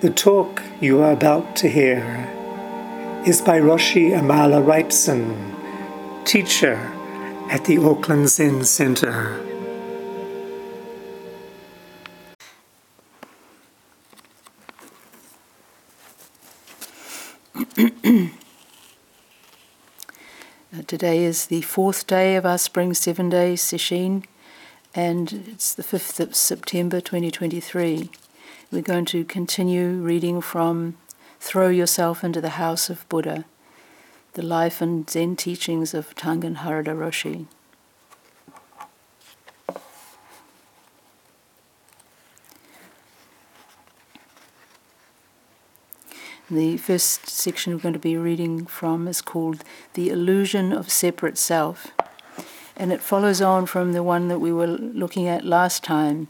The talk you are about to hear is by Roshi Amala Wrightson, teacher at the Auckland Zen Center. Uh, today is the fourth day of our spring seven day sesshin, and it's the 5th of September 2023. We're going to continue reading from Throw Yourself into the House of Buddha, the life and Zen teachings of Tangen Harada Roshi. The first section we're going to be reading from is called The Illusion of Separate Self. And it follows on from the one that we were looking at last time,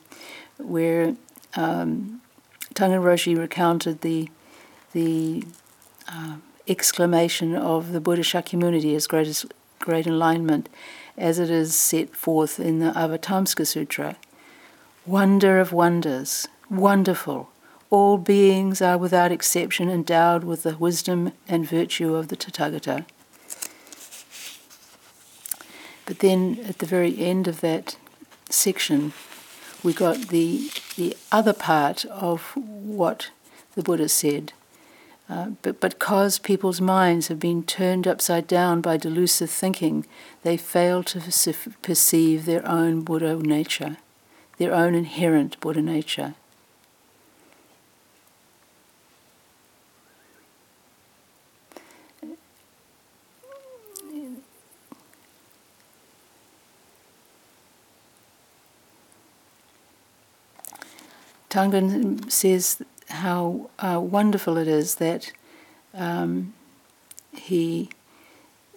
where um, Tangen Roshi recounted the the uh, exclamation of the Buddha Shakyamuni as great, great enlightenment as it is set forth in the Avatamsaka Sutra. Wonder of wonders, wonderful. All beings are without exception endowed with the wisdom and virtue of the Tathagata. But then at the very end of that section, we got the, the other part of what the Buddha said. Uh, but because people's minds have been turned upside down by delusive thinking, they fail to perceive their own Buddha nature, their own inherent Buddha nature. Tangen says how uh, wonderful it is that um, he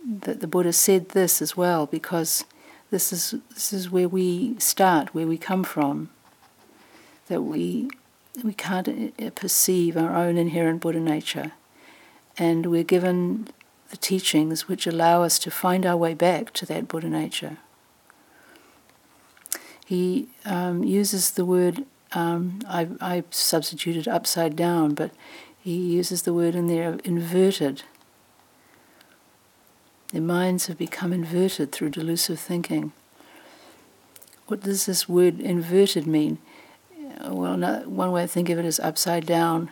that the Buddha said this as well, because this is this is where we start, where we come from. That we we can't uh, perceive our own inherent Buddha nature, and we're given the teachings which allow us to find our way back to that Buddha nature. He um, uses the word um, I, I substituted upside down, but he uses the word in there inverted. Their minds have become inverted through delusive thinking. What does this word inverted mean? Well, no, one way to think of it is upside down.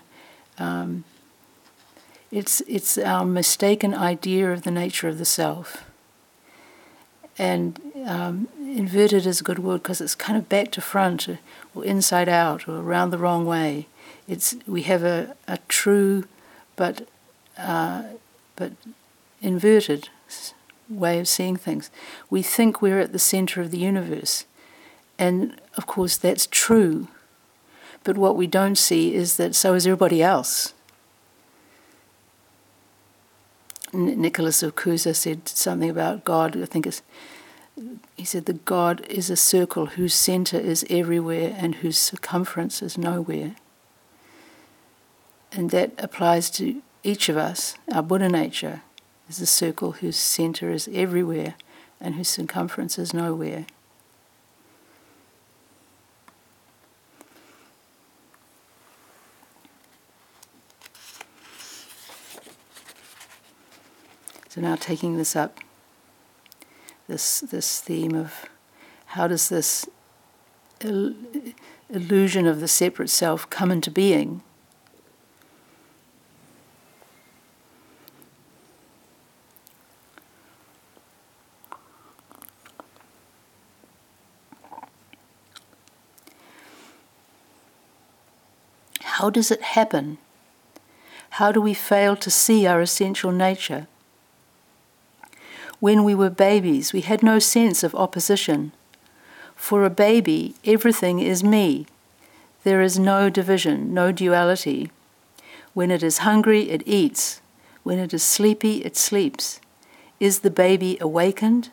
Um, it's, it's our mistaken idea of the nature of the self. And um, inverted is a good word because it's kind of back to front or inside out or around the wrong way. It's we have a, a true but uh, but inverted way of seeing things. We think we're at the center of the universe, and of course that's true. But what we don't see is that so is everybody else. Nicholas of Cusa said something about God. I think it's he said, The God is a circle whose center is everywhere and whose circumference is nowhere. And that applies to each of us. Our Buddha nature is a circle whose center is everywhere and whose circumference is nowhere. So now taking this up this this theme of how does this il- illusion of the separate self come into being? How does it happen? How do we fail to see our essential nature? When we were babies, we had no sense of opposition. For a baby, everything is me. There is no division, no duality. When it is hungry, it eats. When it is sleepy, it sleeps. Is the baby awakened?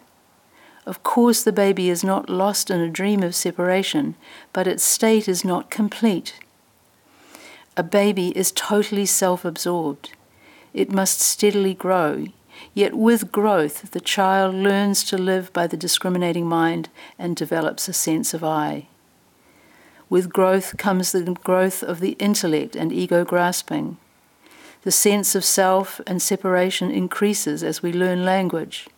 Of course, the baby is not lost in a dream of separation, but its state is not complete. A baby is totally self absorbed. It must steadily grow, Yet with growth, the child learns to live by the discriminating mind and develops a sense of I. With growth comes the growth of the intellect and ego grasping. The sense of self and separation increases as we learn language.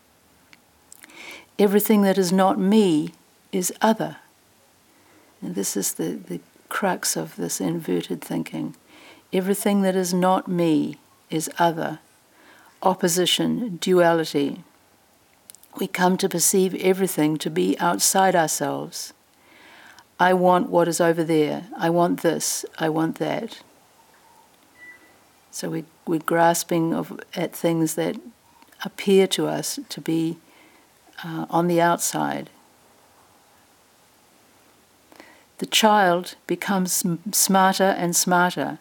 Everything that is not me is other. And this is the, the crux of this inverted thinking. Everything that is not me is other, opposition, duality. We come to perceive everything to be outside ourselves. I want what is over there. I want this. I want that. So we, we're grasping of, at things that appear to us to be uh, on the outside. The child becomes smarter and smarter.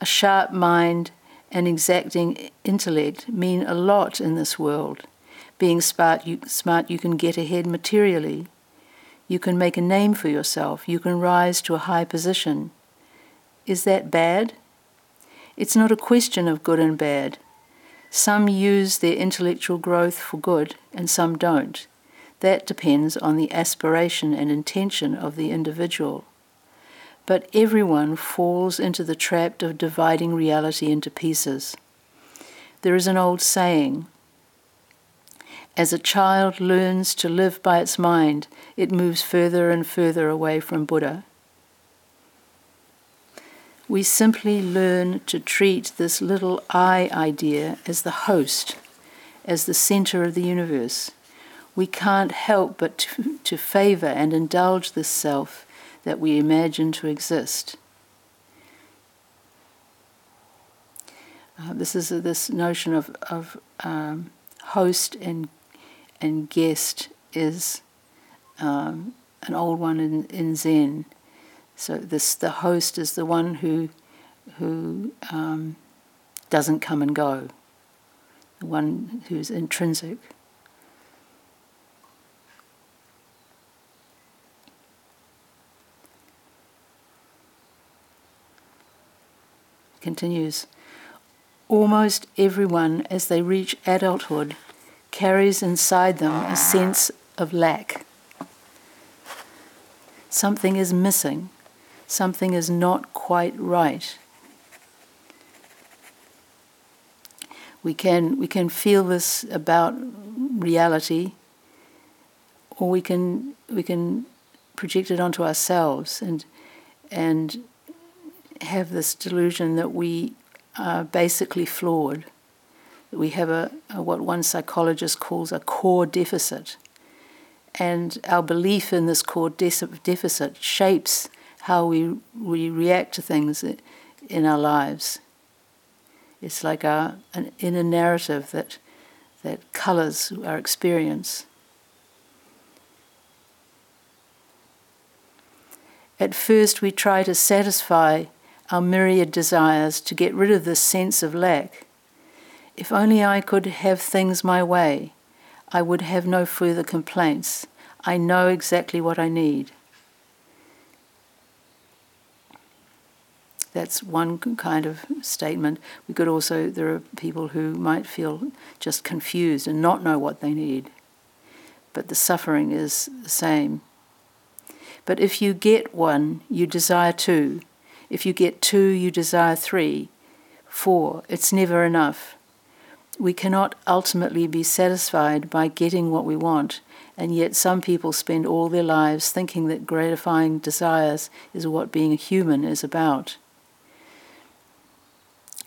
A sharp mind and exacting intellect mean a lot in this world. Being smart you, smart, you can get ahead materially. You can make a name for yourself. You can rise to a high position. Is that bad? It's not a question of good and bad. Some use their intellectual growth for good and some don't. That depends on the aspiration and intention of the individual. But everyone falls into the trap of dividing reality into pieces. There is an old saying as a child learns to live by its mind, it moves further and further away from Buddha. We simply learn to treat this little I idea as the host, as the center of the universe we can't help but to, to favor and indulge this self that we imagine to exist. Uh, this is uh, this notion of, of um, host and, and guest is um, an old one in, in Zen. So this the host is the one who who um, doesn't come and go, the one who's intrinsic. Continues Almost everyone, as they reach adulthood, carries inside them a sense of lack. Something is missing, something is not quite right. We can, we can feel this about reality, or we can, we can project it onto ourselves and, and have this delusion that we are basically flawed, we have a, a, what one psychologist calls a core deficit. And our belief in this core de- deficit shapes how we, we react to things in our lives. It's like our, an inner narrative that, that colors our experience. At first, we try to satisfy our myriad desires to get rid of this sense of lack. If only I could have things my way, I would have no further complaints. I know exactly what I need. That's one kind of statement. We could also, there are people who might feel just confused and not know what they need. But the suffering is the same. But if you get one, you desire two. If you get two, you desire three, four. It's never enough. We cannot ultimately be satisfied by getting what we want, and yet some people spend all their lives thinking that gratifying desires is what being a human is about.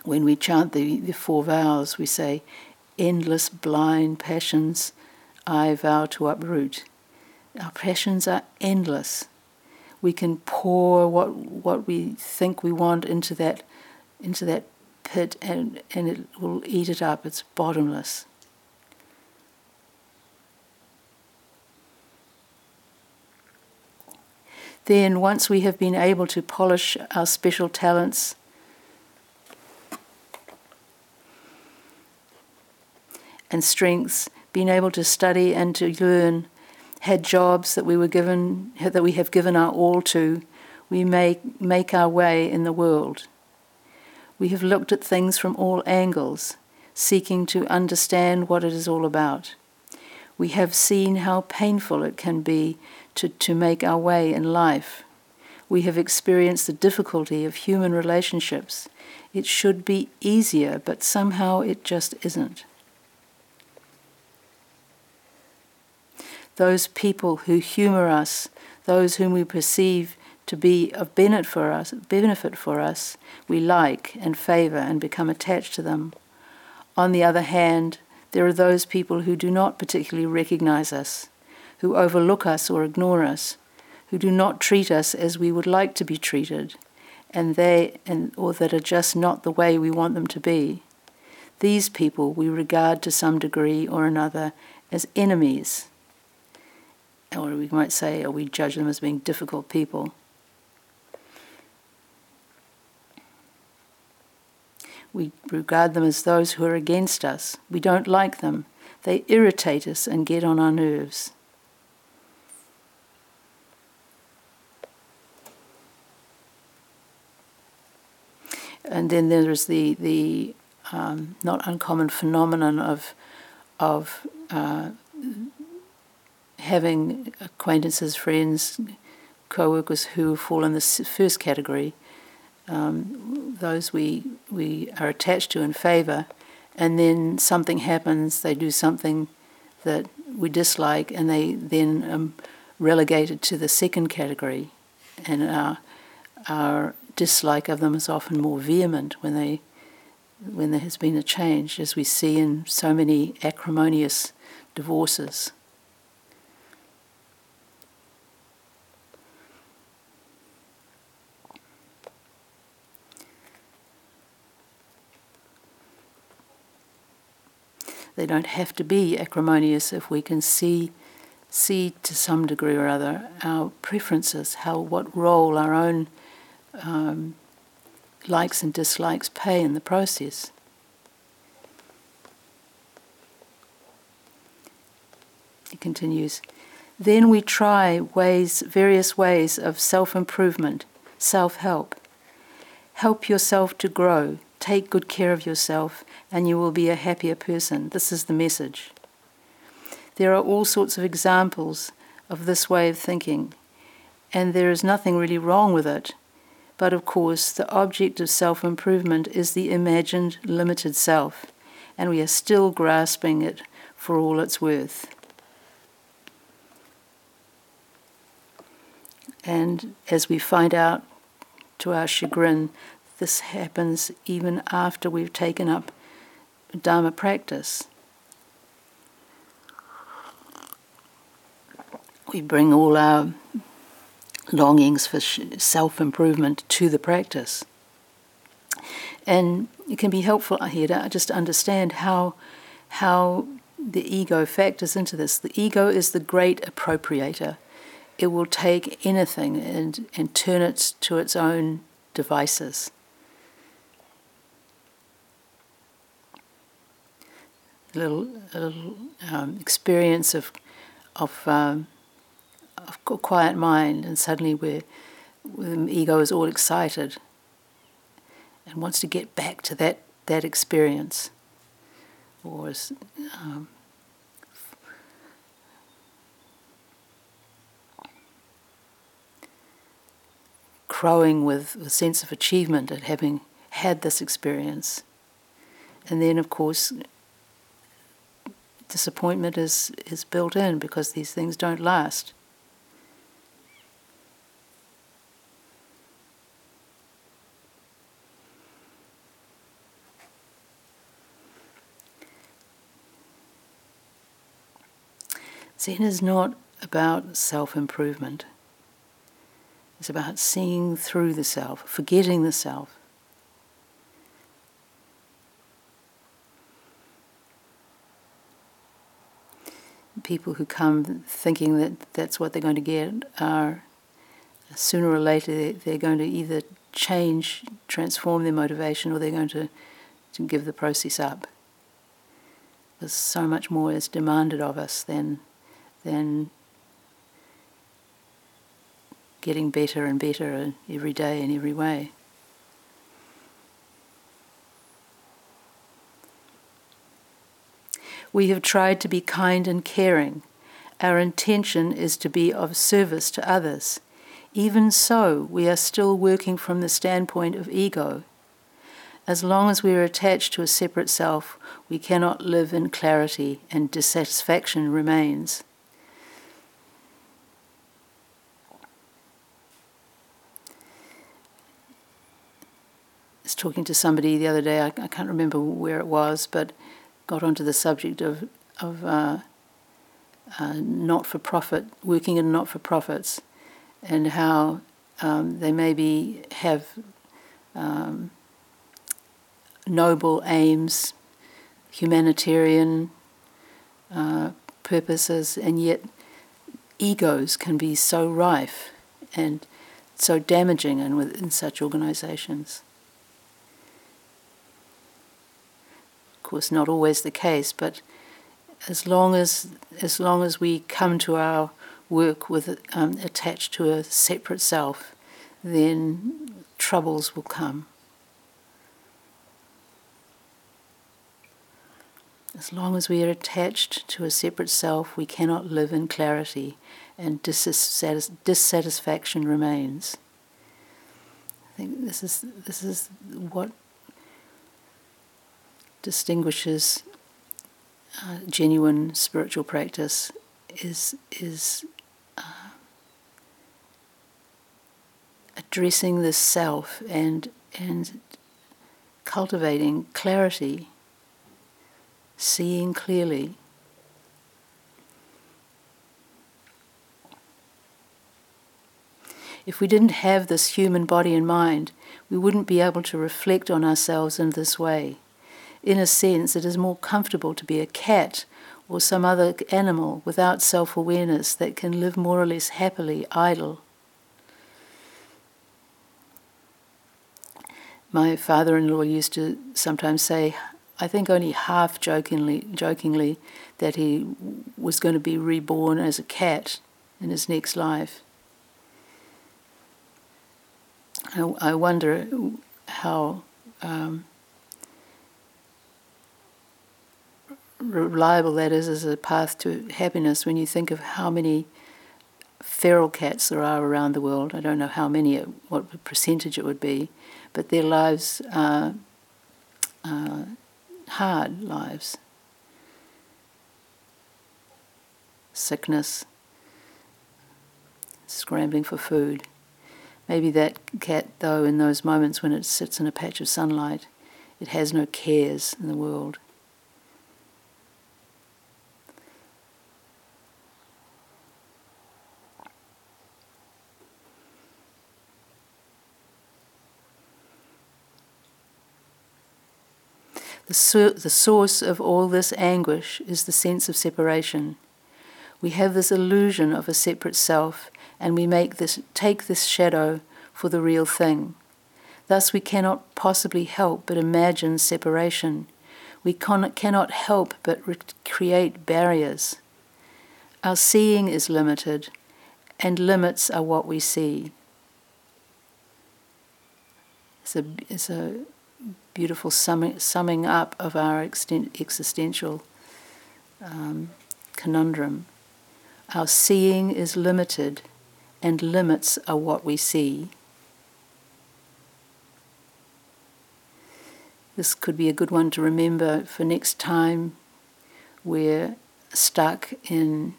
When we chant the, the four vows, we say, Endless blind passions I vow to uproot. Our passions are endless we can pour what what we think we want into that into that pit and, and it will eat it up. It's bottomless. Then, once we have been able to polish our special talents, and strengths, being able to study and to learn had jobs that we were given, that we have given our all to, we may make our way in the world. We have looked at things from all angles, seeking to understand what it is all about. We have seen how painful it can be to, to make our way in life. we have experienced the difficulty of human relationships. It should be easier, but somehow it just isn't. Those people who humor us, those whom we perceive to be of benefit for us, benefit for us, we like and favor and become attached to them. On the other hand, there are those people who do not particularly recognize us, who overlook us or ignore us, who do not treat us as we would like to be treated, and they and or that are just not the way we want them to be. These people we regard to some degree or another as enemies. Or we might say, or we judge them as being difficult people. We regard them as those who are against us. We don't like them. They irritate us and get on our nerves. And then there's the, the um, not uncommon phenomenon of, of uh, having acquaintances, friends, co workers who fall in the first category um, those we we are attached to and favour, and then something happens, they do something that we dislike, and they then um, relegated to the second category, and our our dislike of them is often more vehement when they when there has been a change, as we see in so many acrimonious divorces. They don't have to be acrimonious if we can see see to some degree or other our preferences, how what role our own um, likes and dislikes play in the process. He continues. Then we try ways, various ways of self improvement, self help. Help yourself to grow, take good care of yourself, and you will be a happier person. This is the message. There are all sorts of examples of this way of thinking, and there is nothing really wrong with it. But of course, the object of self improvement is the imagined limited self, and we are still grasping it for all it's worth. And as we find out to our chagrin, this happens even after we've taken up Dharma practice. We bring all our longings for self improvement to the practice. And it can be helpful here to just understand how, how the ego factors into this. The ego is the great appropriator. It will take anything and, and turn it to its own devices. Little, little um, experience of of, um, of quiet mind, and suddenly we're, the ego is all excited and wants to get back to that that experience, or is, um, crowing with a sense of achievement at having had this experience. And then, of course, disappointment is, is built in because these things don't last. Zen is not about self improvement. It's about seeing through the self, forgetting the self. People who come thinking that that's what they're going to get are sooner or later they're going to either change, transform their motivation, or they're going to, to give the process up. Because so much more is demanded of us than, than getting better and better every day in every way. We have tried to be kind and caring. Our intention is to be of service to others. Even so, we are still working from the standpoint of ego. As long as we are attached to a separate self, we cannot live in clarity and dissatisfaction remains. I was talking to somebody the other day, I, I can't remember where it was, but got onto the subject of, of uh, uh, not for profit, working in not for profits, and how um, they maybe have um, noble aims, humanitarian uh, purposes, and yet egos can be so rife and so damaging in, in such organizations. Course, not always the case, but as long as as long as we come to our work with um, attached to a separate self, then troubles will come. As long as we are attached to a separate self, we cannot live in clarity, and dissatis- dissatisfaction remains. I think this is this is what distinguishes uh, genuine spiritual practice is is uh, addressing the self and and cultivating clarity, seeing clearly. If we didn't have this human body and mind, we wouldn't be able to reflect on ourselves in this way in a sense, it is more comfortable to be a cat or some other animal without self awareness that can live more or less happily idle. My father in law used to sometimes say, I think only half jokingly, jokingly, that he was going to be reborn as a cat in his next life. I, I wonder how um, reliable that is as a path to happiness when you think of how many feral cats there are around the world. I don't know how many, what percentage it would be, but their lives are uh, hard lives. Sickness, scrambling for food. Maybe that cat, though, in those moments when it sits in a patch of sunlight, it has no cares in the world. The, so- the source of all this anguish is the sense of separation. We have this illusion of a separate self, and we make this, take this shadow for the real thing. Thus, we cannot possibly help but imagine separation. We con- cannot help but re- create barriers. Our seeing is limited, and limits are what we see. It's a, it's a beautiful summing, summing up of our existential um, conundrum. Our seeing is limited, and limits are what we see. This could be a good one to remember for next time we're stuck in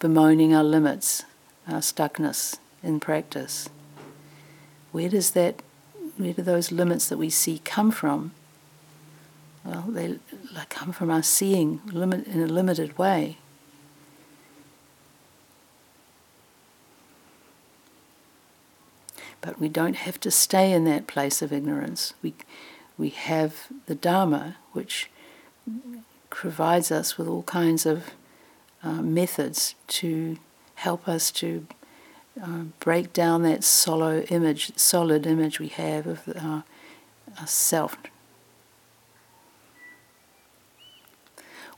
bemoaning our limits, our stuckness in practice. Where does that where do those limits that we see come from? Well, they come from our seeing limit in a limited way. But we don't have to stay in that place of ignorance. We, we have the Dharma, which provides us with all kinds of uh, methods to help us to uh, break down that solid image, solid image we have of our, our self.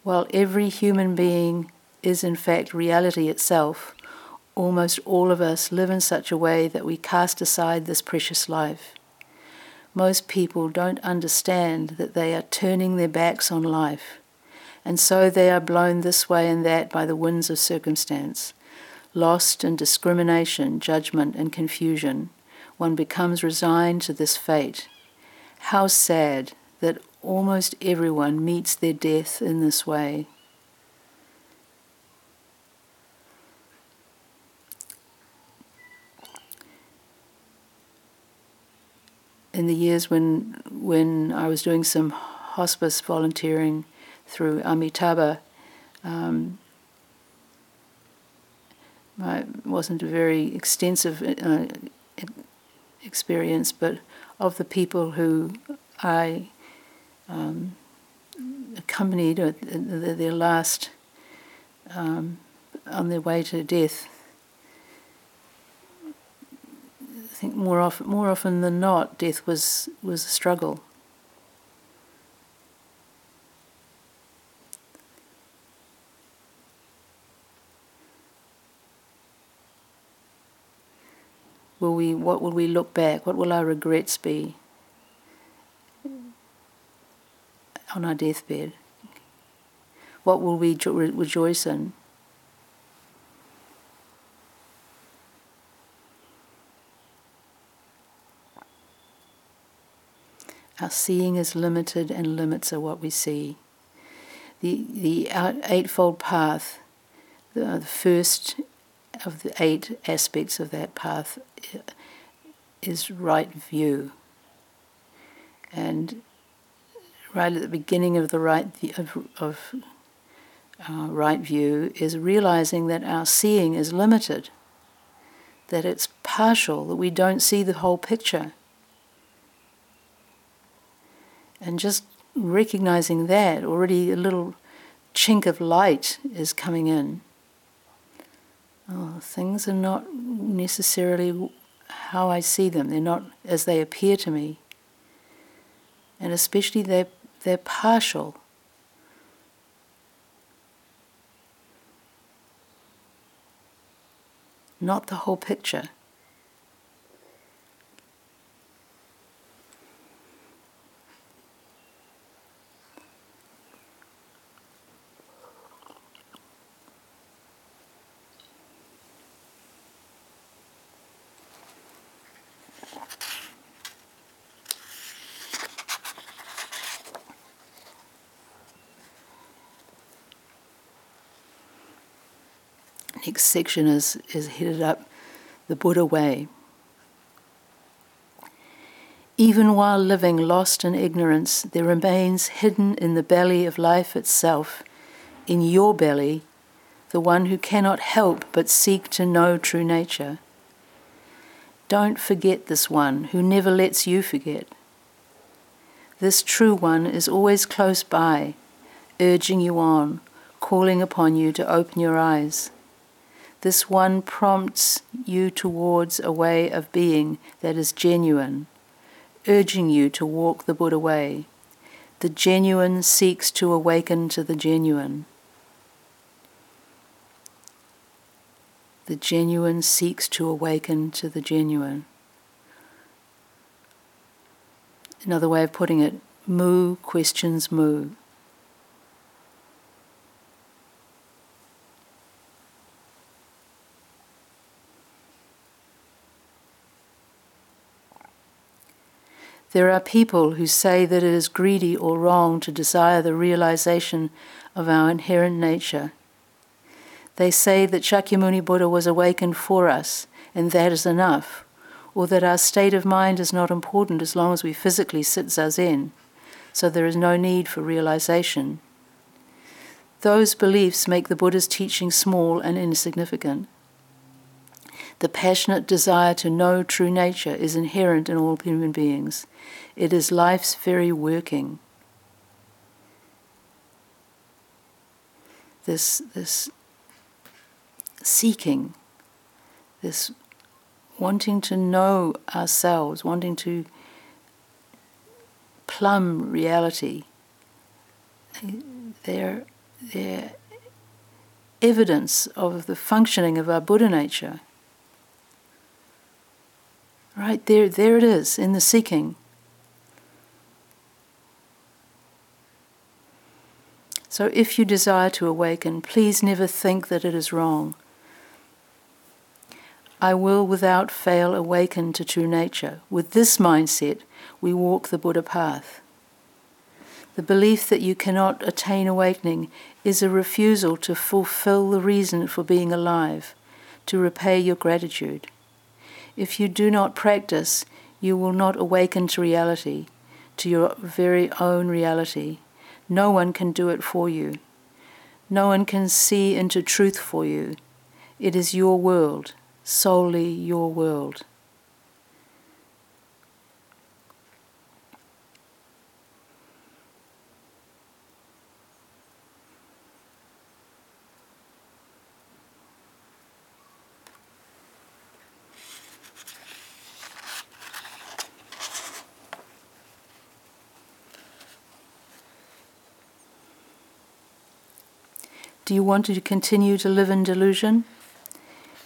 While every human being is in fact reality itself, almost all of us live in such a way that we cast aside this precious life. Most people don't understand that they are turning their backs on life, and so they are blown this way and that by the winds of circumstance lost in discrimination, judgment, and confusion. One becomes resigned to this fate. How sad that almost everyone meets their death in this way. In the years when when I was doing some hospice volunteering through Amitabha, um, it wasn't a very extensive uh, experience, but of the people who I um, accompanied at their last um, on their way to death. I think more often, more often than not, death was was a struggle. Will we? What will we look back? What will our regrets be? on our deathbed? What will we rejoice in? Our seeing is limited, and limits are what we see. The, the Eightfold Path, the first of the eight aspects of that path is right view. And right at the beginning of the right of, of uh, right view is realizing that our seeing is limited, that it's partial, that we don't see the whole picture. And just recognizing that, already a little chink of light is coming in. Oh, things are not necessarily how I see them, they're not as they appear to me. And especially they're they're partial. Not the whole picture. next section is, is headed up the Buddha way. Even while living lost in ignorance, there remains hidden in the belly of life itself, in your belly, the one who cannot help but seek to know true nature. Don't forget this one who never lets you forget. This true one is always close by, urging you on, calling upon you to open your eyes. This one prompts you towards a way of being that is genuine, urging you to walk the Buddha way. The genuine seeks to awaken to the genuine. The genuine seeks to awaken to the genuine. Another way of putting it, Mu questions Mu. There are people who say that it is greedy or wrong to desire the realization of our inherent nature. They say that Shakyamuni Buddha was awakened for us, and that is enough, or that our state of mind is not important as long as we physically sit zazen, so there is no need for realization. Those beliefs make the Buddha's teaching small and insignificant. The passionate desire to know true nature is inherent in all human beings. It is life's very working. This, this seeking, this wanting to know ourselves, wanting to plumb reality, they're, they're evidence of the functioning of our Buddha nature. Right there, there it is in the seeking. So if you desire to awaken, please never think that it is wrong. I will without fail awaken to true nature. With this mindset, we walk the Buddha path. The belief that you cannot attain awakening is a refusal to fulfill the reason for being alive, to repay your gratitude. If you do not practice, you will not awaken to reality, to your very own reality. No one can do it for you. No one can see into truth for you. It is your world, solely your world. Do you want to continue to live in delusion?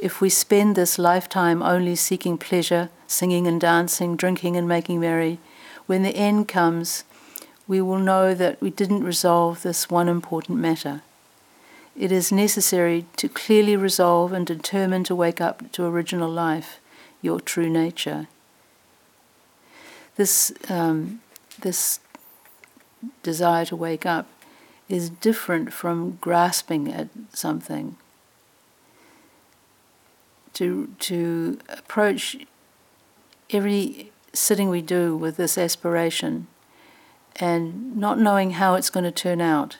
If we spend this lifetime only seeking pleasure, singing and dancing, drinking and making merry, when the end comes, we will know that we didn't resolve this one important matter. It is necessary to clearly resolve and determine to wake up to original life, your true nature. This, um, this desire to wake up is different from grasping at something. To, to approach every sitting we do with this aspiration and not knowing how it's going to turn out,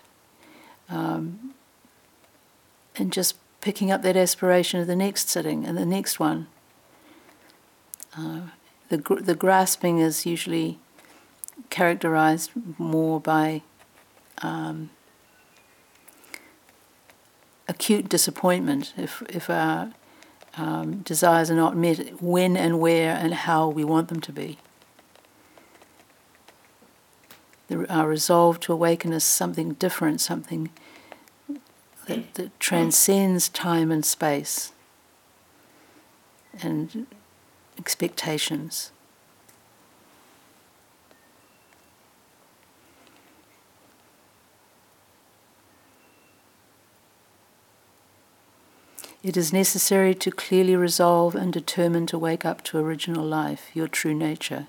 um, and just picking up that aspiration of the next sitting and the next one. Uh, the, the grasping is usually characterized more by um, acute disappointment if, if our um, desires are not met when and where and how we want them to be. The, our resolve to awaken is something different, something that, that transcends time and space and expectations. It is necessary to clearly resolve and determine to wake up to original life, your true nature.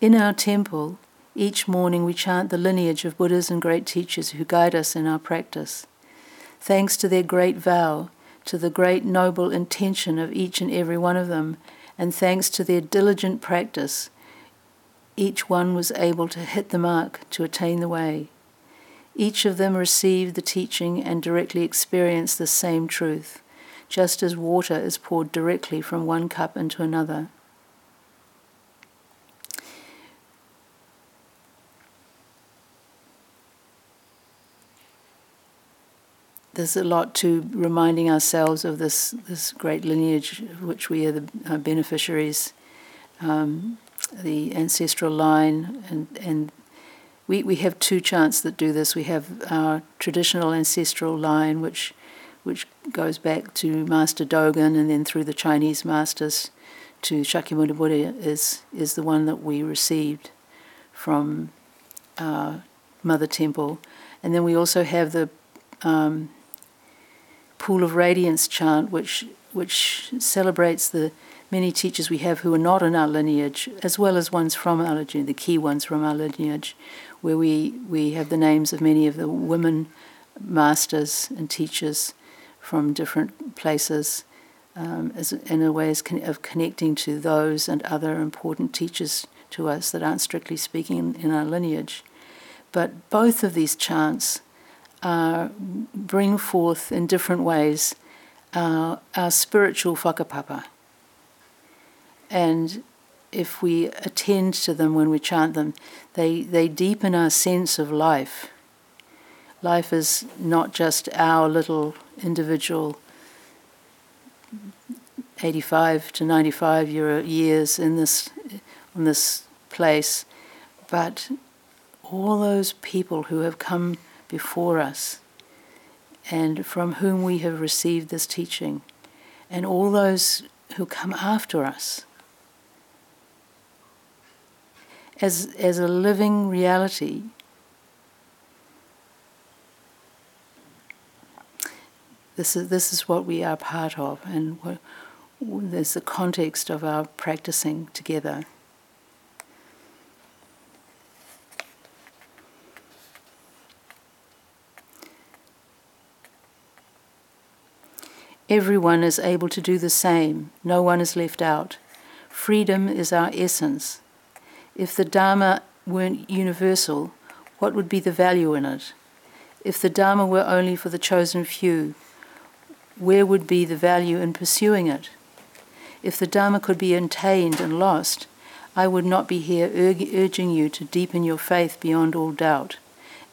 In our temple, each morning we chant the lineage of Buddhas and great teachers who guide us in our practice. Thanks to their great vow, to the great noble intention of each and every one of them, and thanks to their diligent practice, each one was able to hit the mark to attain the way. Each of them received the teaching and directly experienced the same truth, just as water is poured directly from one cup into another. There's a lot to reminding ourselves of this, this great lineage of which we are the beneficiaries, um, the ancestral line, and, and we, we have two chants that do this. We have our traditional ancestral line, which which goes back to Master Dogen and then through the Chinese masters to Shakyamuni Buddha is is the one that we received from our Mother Temple, and then we also have the um, Pool of Radiance chant, which which celebrates the many teachers we have who are not in our lineage, as well as ones from our lineage, the key ones from our lineage, where we, we have the names of many of the women masters and teachers from different places um, as, in a way con- of connecting to those and other important teachers to us that aren't strictly speaking in, our lineage. But both of these chants uh, bring forth in different ways uh, our spiritual whakapapa. And if we attend to them when we chant them, they, they deepen our sense of life. Life is not just our little individual 85 to 95 year, years in this, on this place, but all those people who have come before us and from whom we have received this teaching, and all those who come after us as, as a living reality. This is, this is what we are part of, and there's the context of our practicing together. Everyone is able to do the same, no one is left out. Freedom is our essence. If the Dharma weren't universal, what would be the value in it? If the Dharma were only for the chosen few, where would be the value in pursuing it? If the Dharma could be attained and lost, I would not be here urging you to deepen your faith beyond all doubt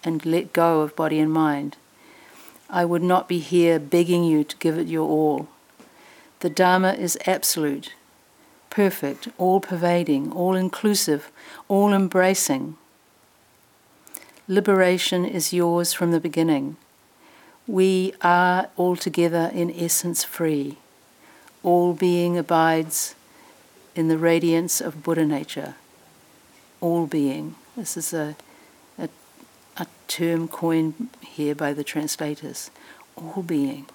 and let go of body and mind. I would not be here begging you to give it your all. The Dharma is absolute, perfect, all pervading, all inclusive, all embracing. Liberation is yours from the beginning. We are altogether in essence free. All being abides in the radiance of Buddha nature. All being. This is a a term coined here by the translators all being.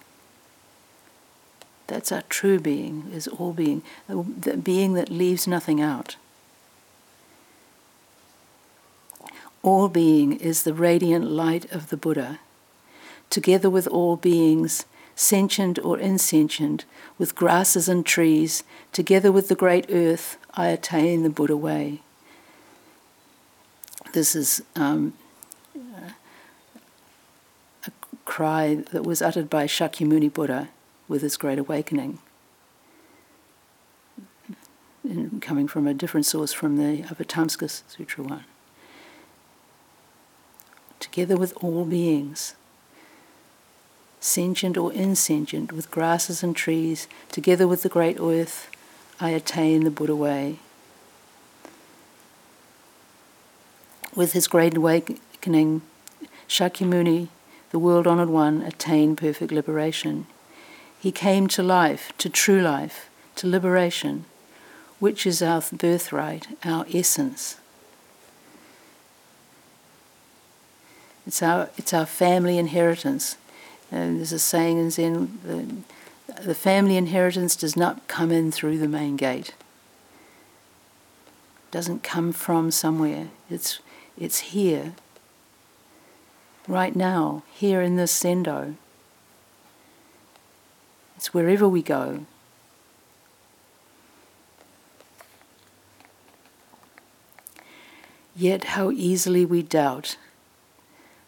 That's our true being, is all being, the being that leaves nothing out. All being is the radiant light of the Buddha. Together with all beings, sentient or insentient, with grasses and trees, together with the great earth, I attain the Buddha way. This is um, a cry that was uttered by Shakyamuni Buddha with his great awakening. And coming from a different source from the Avatamsaka Sutra one. Together with all beings, sentient or insentient, with grasses and trees, together with the great earth, I attain the Buddha way. With his great awakening, Shakyamuni the world honored one attained perfect liberation. He came to life, to true life, to liberation, which is our birthright, our essence. It's our, it's our family inheritance. And there's a saying in Zen the, the family inheritance does not come in through the main gate. It doesn't come from somewhere. It's, it's here right now, here in this zendo. It's wherever we go. Yet, how easily we doubt,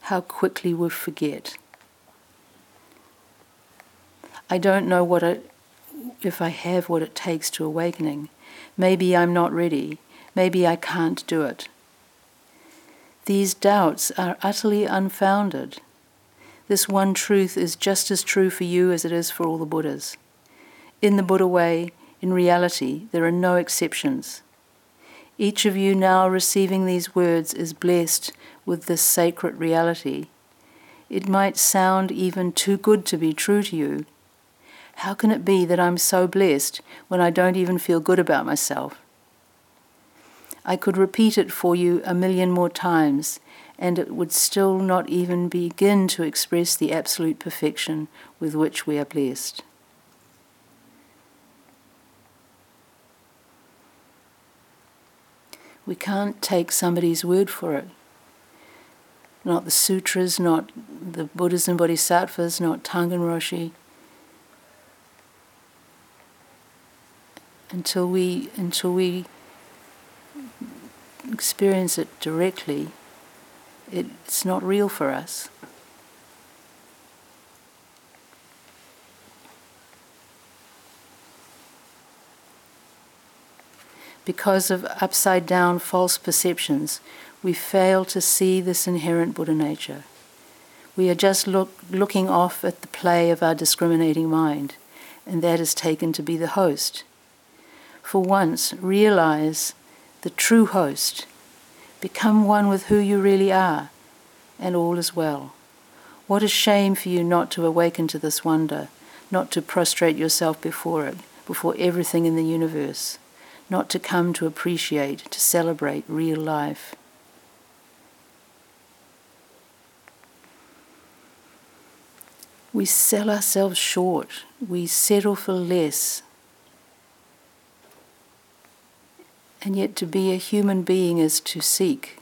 how quickly we forget. I don't know what it, if I have what it takes to awakening. Maybe I'm not ready. Maybe I can't do it. These doubts are utterly unfounded. This one truth is just as true for you as it is for all the Buddhas. In the Buddha way, in reality, there are no exceptions. Each of you now receiving these words is blessed with this sacred reality. It might sound even too good to be true to you. How can it be that I'm so blessed when I don't even feel good about myself? I could repeat it for you a million more times, and it would still not even begin to express the absolute perfection with which we are blessed. We can't take somebody's word for it. Not the sutras, not the Buddhas and Bodhisattvas, not Tangen Roshi. Until we, until we experience it directly, it's not real for us. Because of upside down false perceptions, we fail to see this inherent Buddha nature. We are just look, looking off at the play of our discriminating mind, and that is taken to be the host. For once, realize the true host. Become one with who you really are, and all is well. What a shame for you not to awaken to this wonder, not to prostrate yourself before it, before everything in the universe, not to come to appreciate, to celebrate real life. We sell ourselves short, we settle for less. And yet, to be a human being is to seek.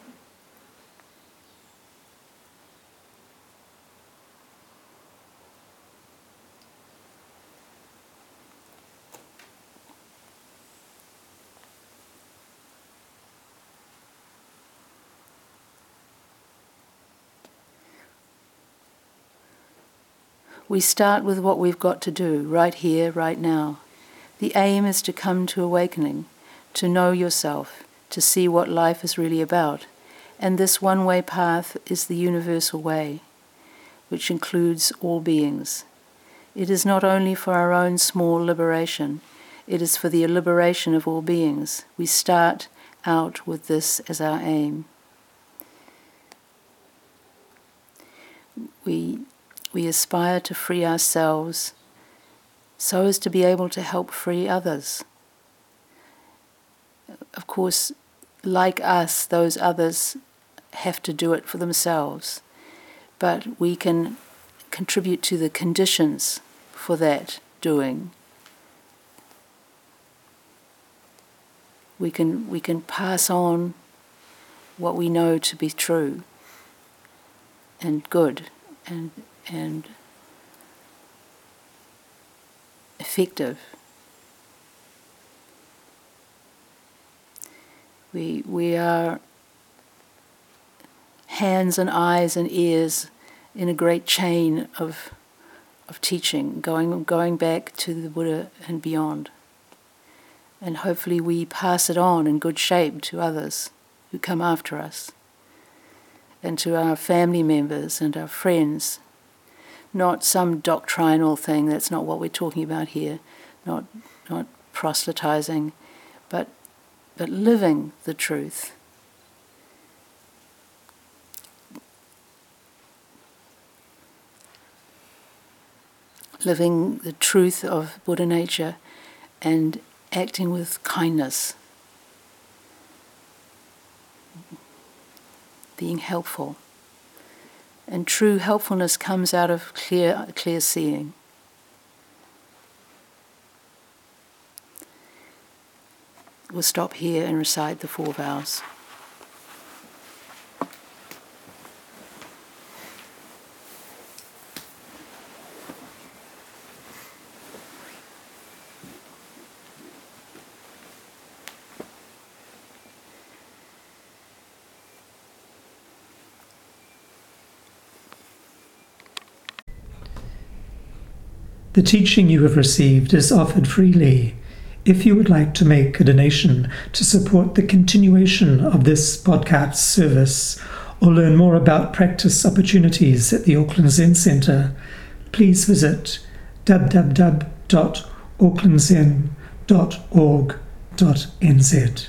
We start with what we've got to do right here, right now. The aim is to come to awakening, to know yourself, to see what life is really about. And this one way path is the universal way, which includes all beings. It is not only for our own small liberation, it is for the liberation of all beings. We start out with this as our aim. We we aspire to free ourselves so as to be able to help free others. Of course, like us, those others have to do it for themselves, but we can contribute to the conditions for that doing. We can, we can pass on what we know to be true and good and and effective. We, we are hands and eyes and ears in a great chain of, of teaching, going, going back to the Buddha and beyond. And hopefully we pass it on in good shape to others who come after us, and to our family members and our friends not some doctrinal thing. That's not what we're talking about here. Not not proselytizing, but but living the truth. Living the truth of Buddha nature and acting with kindness, being helpful. And true helpfulness comes out of clear, clear seeing. We'll stop here and recite the four vows. The teaching you have received is offered freely. If you would like to make a donation to support the continuation of this podcast service or learn more about practice opportunities at the Auckland Zen Centre, please visit www.aucklandzen.org.nz.